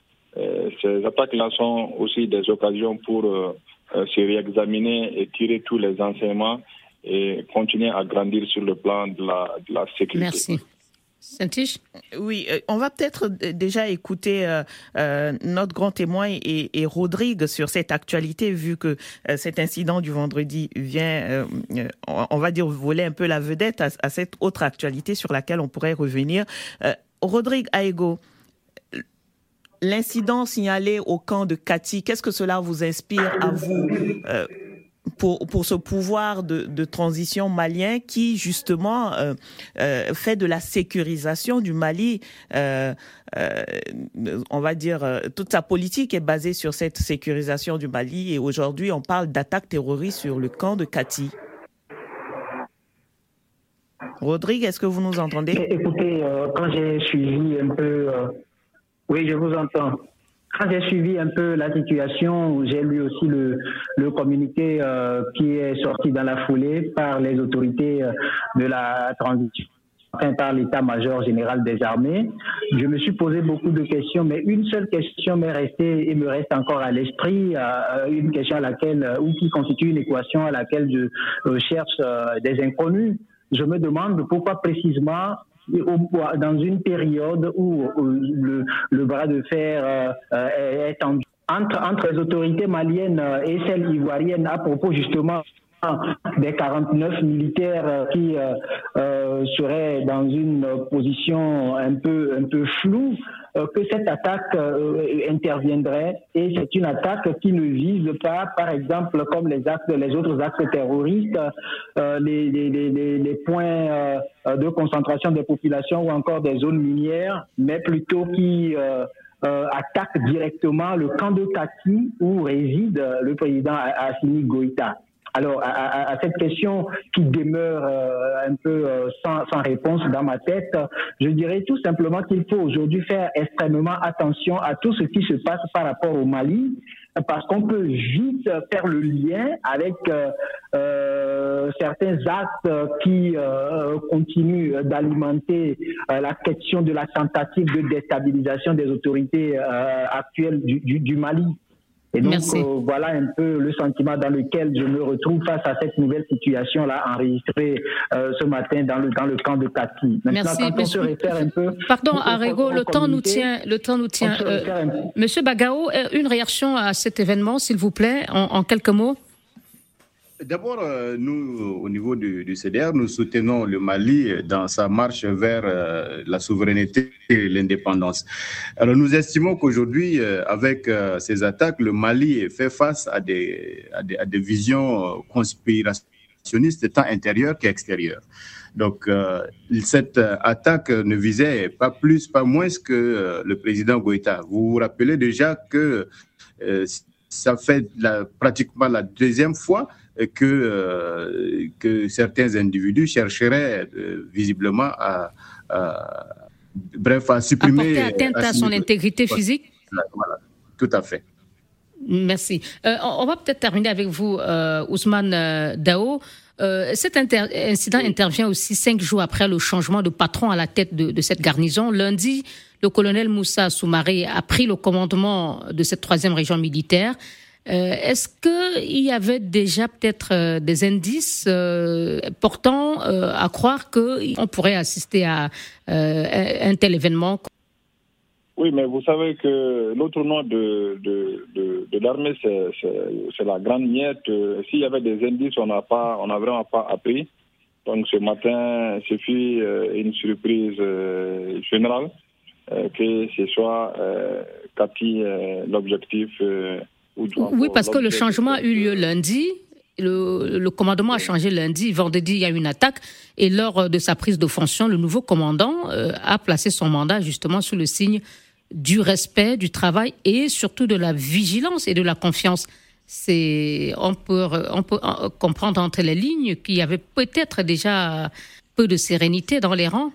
ces attaques-là sont aussi des occasions pour se réexaminer et tirer tous les enseignements et continuer à grandir sur le plan de la, de la sécurité. Merci. Oui, euh, on va peut-être déjà écouter euh, euh, notre grand témoin et, Rodrigue sur cette actualité, vu que cet incident du vendredi vient, on va dire, voler un peu la vedette à, cette autre actualité sur laquelle on pourrait revenir. Rodrigue Aego, l'incident signalé au camp de Cathy, qu'est-ce que cela vous inspire à vous pour, pour ce pouvoir de, transition malien qui justement euh, euh, fait de la sécurisation du Mali, euh, on va dire, toute sa politique est basée sur cette sécurisation du Mali et aujourd'hui on parle d'attaques terroristes sur le camp de Kati. Rodrigue, est-ce que vous nous entendez? Écoutez, quand j'ai suivi un peu, oui, je vous entends. Quand j'ai suivi un peu la situation, j'ai lu aussi le, le communiqué euh, qui est sorti dans la foulée par les autorités euh, de la transition enfin par l'état-major général des armées. Je me suis posé beaucoup de questions, mais une seule question m'est restée et me reste encore à l'esprit, euh, une question à laquelle, ou qui constitue une équation à laquelle je cherche des inconnus. Je me demande pourquoi précisément dans une période où le, bras de fer euh, est tendu entre, entre les autorités maliennes et celles ivoiriennes à propos justement des 49 militaires euh, qui euh, euh, seraient dans une position un peu un peu floue euh, que cette attaque interviendrait et c'est une attaque qui ne vise pas par exemple comme les actes les autres actes terroristes les, les, les, les, points de concentration des populations ou encore des zones minières mais plutôt qui attaque directement le camp de Kati où réside le président Assimi Goïta. Alors, à, cette question qui demeure euh, un peu euh, sans, sans, réponse dans ma tête, je dirais tout simplement qu'il faut aujourd'hui faire extrêmement attention à tout ce qui se passe par rapport au Mali, parce qu'on peut vite faire le lien avec euh, certains actes qui continuent d'alimenter la question de la tentative de déstabilisation des autorités actuelles du, du, du Mali. Et donc, euh, voilà un peu le sentiment dans lequel je me retrouve face à cette nouvelle situation-là enregistrée euh, ce matin dans le, dans le camp de Tati. Maintenant, Merci, quand on se réfère un peu... Pardon, Arego, le temps nous tient. Le temps nous tient. Euh, Monsieur Bagao, une réaction à cet événement, s'il vous plaît, en quelques mots? D'abord, euh, nous, au niveau du, CDR, nous soutenons le Mali dans sa marche vers euh, la souveraineté et l'indépendance. Alors, nous estimons qu'aujourd'hui, euh, avec ces attaques, le Mali fait face à des, à des, visions conspirationnistes tant intérieures qu'extérieures. Donc, cette attaque ne visait pas plus, pas moins que le président Goïta. Vous vous rappelez déjà que ça fait pratiquement la deuxième fois que, euh, que certains individus chercheraient euh, visiblement à, bref, à supprimer. Apporter atteinte à, son intégrité physique? Voilà, tout à fait. Merci. Euh, on va peut-être terminer avec vous, Ousmane Dao. cet incident intervient aussi cinq jours après le changement de patron à la tête de, de cette garnison. Lundi, le colonel Moussa Soumaré a pris le commandement de cette troisième région militaire. Euh, est-ce qu'il y avait déjà peut-être euh, des indices euh, portant à croire qu'on pourrait assister à un tel événement? Oui, mais vous savez que l'autre nom de, de, l'armée, c'est la grande miette. S'il y avait des indices, on n'a pas, on n'a vraiment pas appris. Donc ce matin, ce fut une surprise générale que ce soit Cathy l'objectif oui, parce que le changement a eu lieu lundi. Le, commandement a changé lundi. Vendredi, il y a eu une attaque. Et lors de sa prise de fonction, le nouveau commandant euh, a placé son mandat justement sous le signe du respect, du travail et surtout de la vigilance et de la confiance. C'est, on peut, on peut euh, comprendre entre les lignes qu'il y avait peut-être déjà peu de sérénité dans les rangs.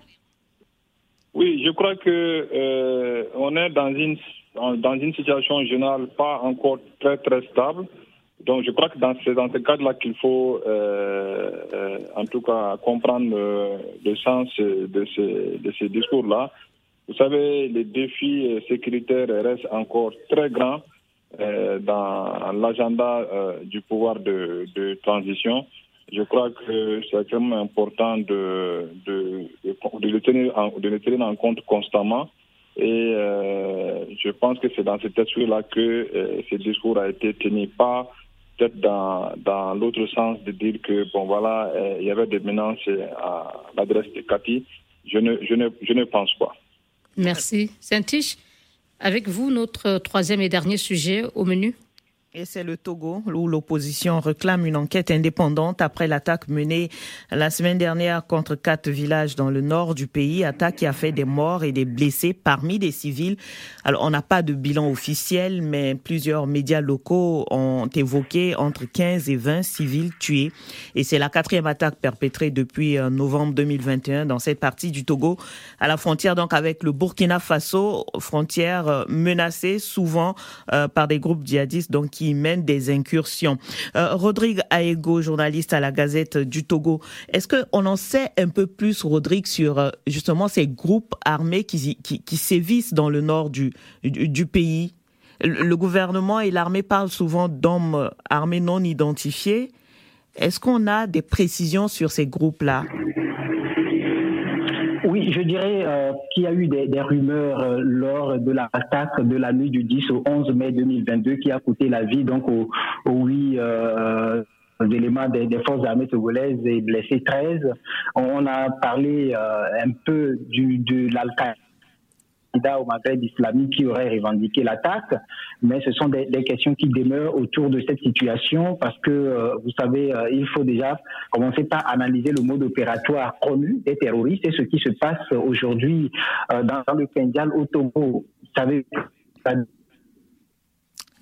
Oui, je crois que euh, on est dans une dans une situation générale pas encore très très stable. Donc je crois que dans ce, dans ce cadre-là qu'il faut euh, euh, en tout cas comprendre le, sens de ces, de ces discours-là. Vous savez, les défis sécuritaires restent encore très grands euh, dans l'agenda du pouvoir de, de, transition. Je crois que c'est extrêmement important de, de, de, le tenir en, de le tenir en compte constamment. Et euh, je pense que c'est dans cet esprit-là que euh, ce discours a été tenu, pas peut-être dans, dans l'autre sens de dire que, bon voilà, euh, il y avait des menaces à l'adresse de Cathy. Je ne, je, ne, je ne pense pas. Merci. Saint-Tiche, avec vous, notre troisième et dernier sujet au menu? Et c'est le Togo où l'opposition réclame une enquête indépendante après l'attaque menée la semaine dernière contre quatre villages dans le nord du pays, attaque qui a fait des morts et des blessés parmi des civils. Alors on n'a pas de bilan officiel, mais plusieurs médias locaux ont évoqué entre 15 et 20 civils tués. Et c'est la quatrième attaque perpétrée depuis euh, novembre 2021 dans cette partie du Togo, à la frontière donc avec le Burkina Faso, frontière euh, menacée souvent euh, par des groupes djihadistes donc qui mènent des incursions. Euh, Rodrigue Aego, journaliste à la Gazette du Togo, est-ce qu'on en sait un peu plus, Rodrigue, sur euh, justement ces groupes armés qui, sévissent dans le nord du, du, pays? Le, gouvernement et l'armée parlent souvent d'hommes armés non identifiés. Est-ce qu'on a des précisions sur ces groupes-là? Oui, je dirais euh, qu'il y a eu des, rumeurs euh, lors de l'attaque de la nuit du 10 au 11 mai 2022 qui a coûté la vie donc aux, huit euh, éléments des, forces armées togolaises et blessé 13. On a parlé un peu du, de l'Al-Qaïda au Maghreb islamique qui aurait revendiqué l'attaque, mais ce sont des, questions qui demeurent autour de cette situation parce que, euh, vous savez, euh, il faut déjà commencer par analyser le mode opératoire connu des terroristes et ce qui se passe aujourd'hui euh, dans, le Pendjal au Togo. Vous savez,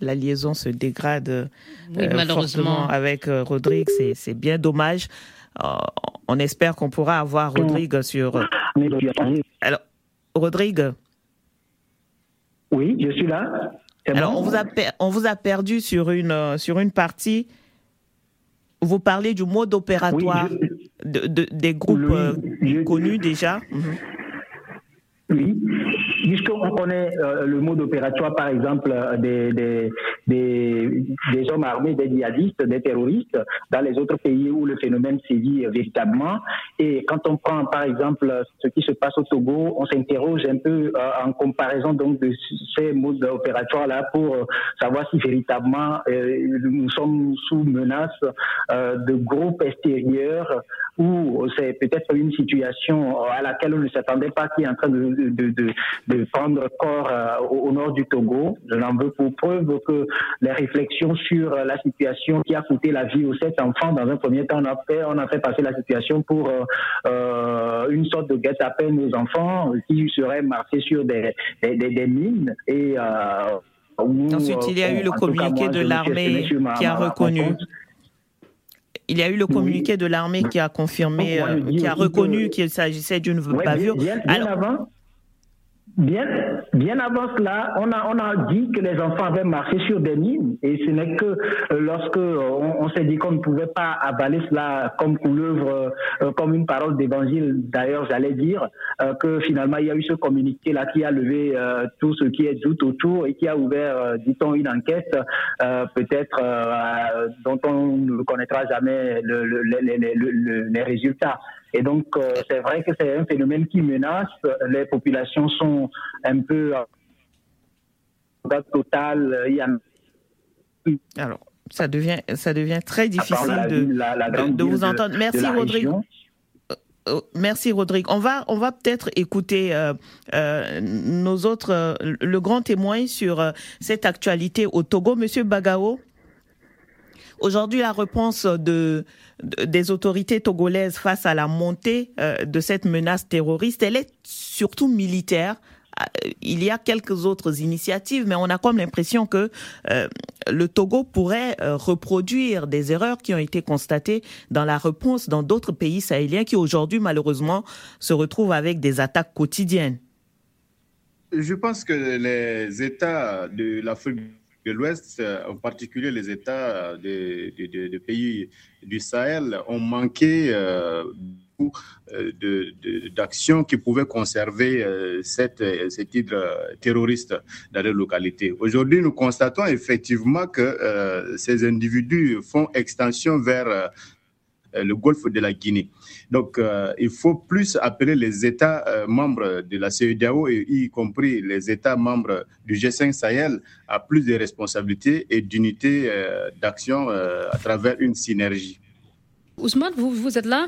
la liaison se dégrade malheureusement avec Rodrigue, c'est bien dommage. on espère qu'on pourra avoir Rodrigue sur. Alors, Rodrigue, oui, je suis là. Alors, on, vous a on vous a perdu sur une, euh, sur une partie. Vous parlez du mode opératoire de, des groupes euh, connus déjà. Mhm. Oui, puisqu'on connaît euh, le mode opératoire, par exemple, euh, des, des, des, des, hommes armés, des djihadistes, des terroristes, dans les autres pays où le phénomène sévit véritablement. Et quand on prend, par exemple, ce qui se passe au Togo, on s'interroge un peu euh, en comparaison donc de ces modes opératoires-là pour savoir si véritablement nous sommes sous menace de groupes extérieurs ou c'est peut-être une situation à laquelle on ne s'attendait pas qui est en train de de, de, de prendre corps euh, au, nord du Togo. Je n'en veux pour preuve que les réflexions sur la situation qui a coûté la vie aux sept enfants, dans un premier temps, on a fait, on a fait passer la situation pour euh, euh une sorte de guet-apens aux enfants qui seraient marqués sur des, des, des, mines et euh, Ensuite, il y a eu le communiqué de l'armée qui a reconnu. Il y a eu le communiqué de l'armée qui a confirmé, qui a reconnu qu'il s'agissait d'une bavure. Bien, avant, Bien, bien avant cela, on a, on a dit que les enfants avaient marché sur des mines et ce n'est que euh, lorsque euh, on, s'est dit qu'on ne pouvait pas avaler cela comme couleuvre, euh, comme une parole d'évangile, d'ailleurs j'allais dire, que finalement il y a eu ce communiqué là qui a levé tout ce qui est doute autour et qui a ouvert, dit-on, une enquête peut-être dont on ne connaîtra jamais le, le, les résultats. Et donc, euh, c'est vrai que c'est un phénomène qui menace. Les populations sont un peu en total. Il y a... Alors, ça devient, ça devient très difficile de, de, vous entendre. Merci, Rodrigue. Euh, euh, merci Rodrigue. On va, on va peut-être écouter euh, nos autres, le grand témoin sur cette actualité au Togo, Monsieur Bagao. Aujourd'hui, la réponse de, des autorités togolaises face à la montée euh, de cette menace terroriste, elle est surtout militaire. Euh, il y a quelques autres initiatives, mais on a comme l'impression que euh, le Togo pourrait reproduire des erreurs qui ont été constatées dans la réponse dans d'autres pays sahéliens qui aujourd'hui, malheureusement, se retrouvent avec des attaques quotidiennes. Je pense que les États de l'Afrique de l'Ouest, euh, en particulier les États des de, pays du Sahel, ont manqué euh, d'actions qui pouvaient conserver euh, cette, cette hydre terroriste dans les localités. Aujourd'hui, nous constatons effectivement que ces individus font extension vers euh, le golfe de la Guinée. Donc, euh, il faut plus appeler les États euh, membres de la CEDEAO, y compris les États membres du G5 Sahel, à plus de responsabilités et d'unité d'action à travers une synergie. Ousmane, vous, êtes là?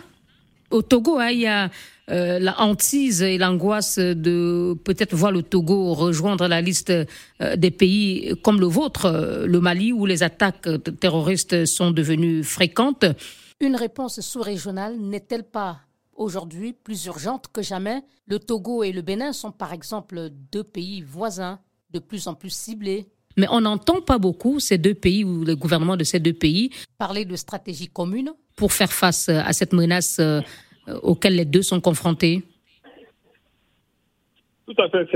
Au Togo, hein, il y a euh, la hantise et l'angoisse de peut-être voir le Togo rejoindre la liste euh, des pays comme le vôtre, euh, le Mali, où les attaques terroristes sont devenues fréquentes. Une réponse sous-régionale n'est-elle pas aujourd'hui plus urgente que jamais? Le Togo et le Bénin sont par exemple deux pays voisins, de plus en plus ciblés. Mais on n'entend pas beaucoup ces deux pays ou le gouvernement de ces deux pays parler de stratégie commune. pour faire face à cette menace euh, auxquelles les deux sont confrontés. Tout à fait,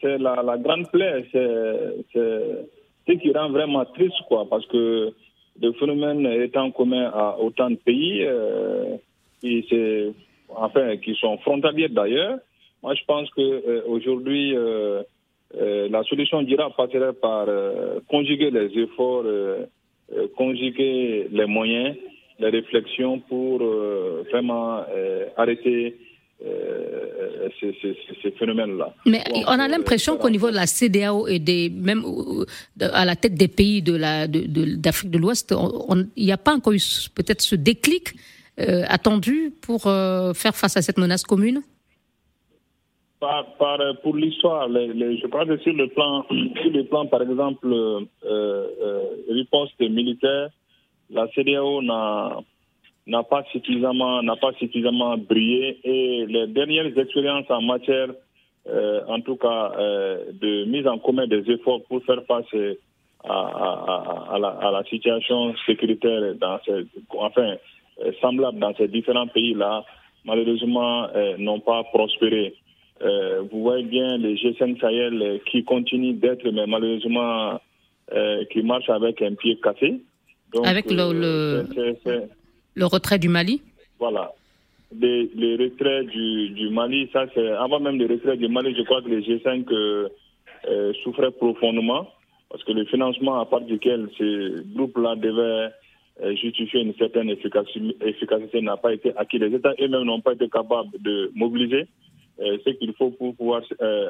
c'est la, grande plaie, c'est ce qui rend vraiment triste, quoi, parce que le phénomène en commun à autant de pays, euh, qui, sont frontaliers d'ailleurs. Moi, je pense qu'aujourd'hui, euh, euh, la solution dira passerait par conjuguer les efforts, conjuguer les moyens les réflexions pour euh, vraiment euh, arrêter euh, ces, phénomènes-là. Mais on a l'impression qu'au niveau de la CDAO et des, même à la tête des pays de la, d'Afrique de, l'Ouest, il n'y a pas encore eu peut-être ce déclic attendu pour faire face à cette menace commune? Par, pour l'histoire, je que sur le plan, sur le plan par exemple, riposte militaire, la CDAO n'a pas suffisamment n'a pas suffisamment brillé et les dernières expériences en matière euh, en tout cas euh, de mise en commun des efforts pour faire face à, la, situation sécuritaire dans ces, enfin euh, semblable dans ces différents pays là malheureusement n'ont pas prospéré. vous voyez bien les G5 Sahel qui continuent d'être mais malheureusement qui marchent avec un pied cassé. Avec le, euh, le, retrait du Mali Voilà. Le, retrait du, du, Mali, ça c'est avant même le retrait du Mali, je crois que les G5 euh, euh, souffraient profondément parce que le financement à part duquel ces groupes-là devaient justifier une certaine efficacité n'a pas été acquis. Les États eux-mêmes n'ont pas été capables de mobiliser ce qu'il faut pour pouvoir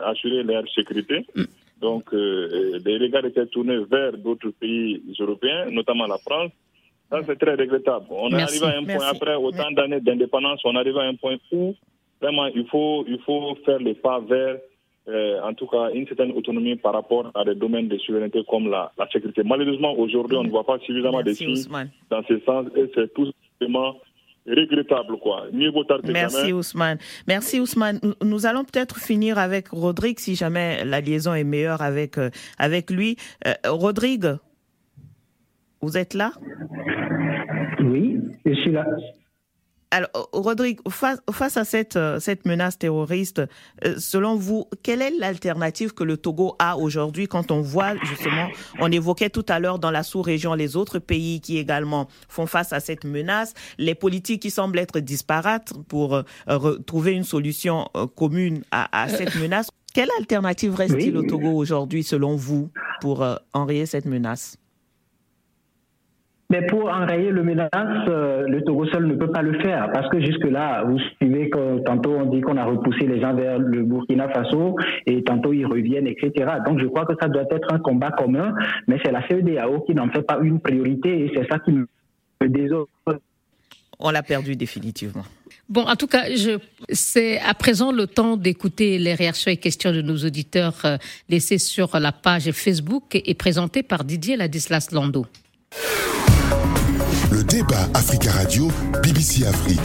assurer leur sécurité. Mm. Donc, euh, les regards étaient tournés vers d'autres pays européens, notamment la France. Ça, c'est très regrettable. On est arrivé à un point, après autant d'années d'indépendance, on arrive à un point où, vraiment, il faut, il faut faire le pas vers, euh, en tout cas, une certaine autonomie par rapport à des domaines de souveraineté comme la, la sécurité. Malheureusement, aujourd'hui, on ne voit pas suffisamment de signes dans ce sens et c'est tout simplement regrettable, quoi. Mieux vaut tard que Merci Ousmane. Merci Ousmane. Nous allons peut-être finir avec Rodrigue si jamais la liaison est meilleure avec, euh, avec lui. Euh, Rodrigue, vous êtes là? Oui, je suis là. Alors, Rodrigue, face, à cette, euh, cette menace terroriste, euh, selon vous, quelle est l'alternative que le Togo a aujourd'hui quand on voit justement, on évoquait tout à l'heure dans la sous-région les autres pays qui également font face à cette menace, les politiques qui semblent être disparates pour euh, trouver une solution commune à, cette menace. Quelle alternative reste-t-il au Togo aujourd'hui, selon vous, pour enrayer cette menace? Mais pour enrayer le menace, euh, le Togo seul ne peut pas le faire parce que jusque-là, vous suivez que tantôt on dit qu'on a repoussé les gens vers le Burkina Faso et tantôt ils reviennent, etc. Donc je crois que ça doit être un combat commun, mais c'est la CEDAO qui n'en fait pas une priorité et c'est ça qui me désole. On l'a perdu définitivement. Bon, en tout cas, c'est à présent le temps d'écouter les réactions et questions de nos auditeurs euh, laissées sur la page Facebook et présentées par Didier Ladislas Lando. Le débat Africa Radio, BBC Afrique.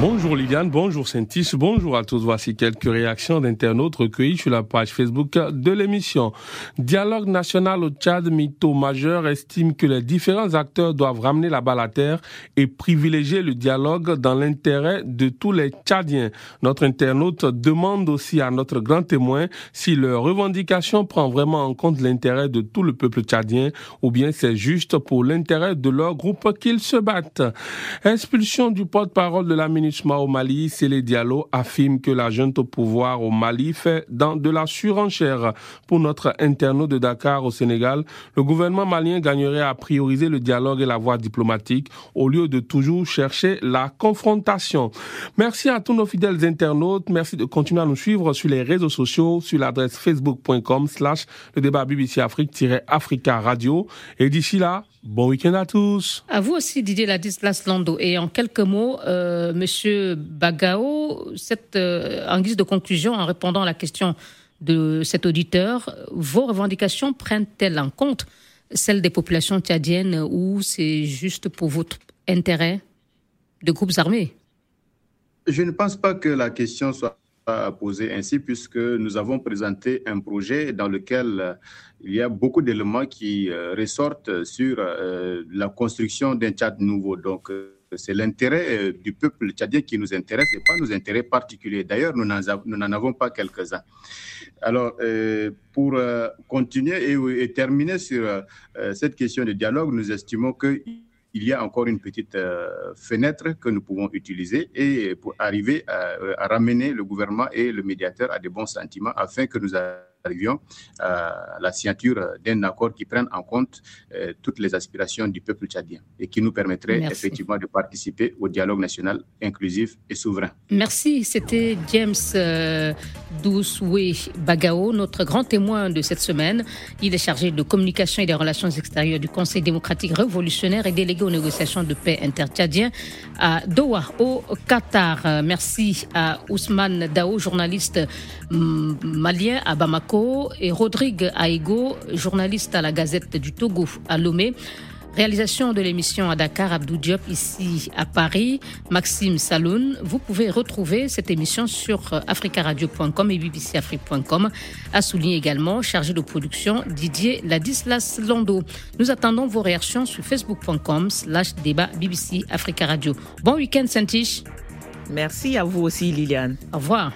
Bonjour Liliane, bonjour Saintis, bonjour à tous. Voici quelques réactions d'internautes recueillies sur la page Facebook de l'émission. Dialogue national au Tchad, mytho majeur, estime que les différents acteurs doivent ramener la balle à terre et privilégier le dialogue dans l'intérêt de tous les Tchadiens. Notre internaute demande aussi à notre grand témoin si leur revendication prend vraiment en compte l'intérêt de tout le peuple tchadien ou bien c'est juste pour l'intérêt de leur groupe qu'ils se battent. Expulsion du porte-parole au Mali, Célé Diallo affirme que la junte au pouvoir au Mali fait dans de la surenchère. Pour notre internaute de Dakar au Sénégal, le gouvernement malien gagnerait à prioriser le dialogue et la voie diplomatique au lieu de toujours chercher la confrontation. Merci à tous nos fidèles internautes. Merci de continuer à nous suivre sur les réseaux sociaux, sur l'adresse facebook.com slash le débat BBC Afrique-Africa Radio. Et d'ici là, Bon week-end à tous. À vous aussi, Didier Ladislas Lando. Et en quelques mots, euh, Monsieur Bagao, cette, euh, en guise de conclusion, en répondant à la question de cet auditeur, vos revendications prennent-elles en compte celles des populations tchadiennes ou c'est juste pour votre intérêt de groupes armés? Je ne pense pas que la question soit posée ainsi puisque nous avons présenté un projet dans lequel euh, il y a beaucoup d'éléments qui euh, ressortent sur euh, la construction d'un Tchad nouveau. Donc, c'est l'intérêt du peuple tchadien qui nous intéresse et pas nos intérêts particuliers. D'ailleurs, nous n'en avons pas quelques-uns. Alors, pour continuer et, terminer sur cette question de dialogue, nous estimons que il y a encore une petite euh, fenêtre que nous pouvons utiliser et pour arriver à, à, ramener le gouvernement et le médiateur à de bons sentiments afin que nous arrivions à la signature d'un accord qui prenne en compte euh, toutes les aspirations du peuple tchadien et qui nous permettrait Merci. effectivement de participer au dialogue national inclusif et souverain. Merci, c'était James euh, Doucoué Bagao, notre grand témoin de cette semaine. Il est chargé de communication et des relations extérieures du Conseil démocratique révolutionnaire et délégué aux négociations de paix intertchadien à Doha, au Qatar. Euh, Merci à Ousmane Dao, journaliste mm, malien à Bamako, et Rodrigue Aïgo, journaliste à la Gazette du Togo à Lomé. Réalisation de l'émission à Dakar, Abdou Diop ici à Paris, Maxime Saloun. Vous pouvez retrouver cette émission sur africaradio.com et bbcafrique.com. A souligné également, chargé de production, Didier Ladislas Lando. Nous attendons vos réactions sur facebook.com slash débat BBC Africa Radio. Bon week-end, Saint-Tiche. Merci à vous aussi, Liliane. Au revoir.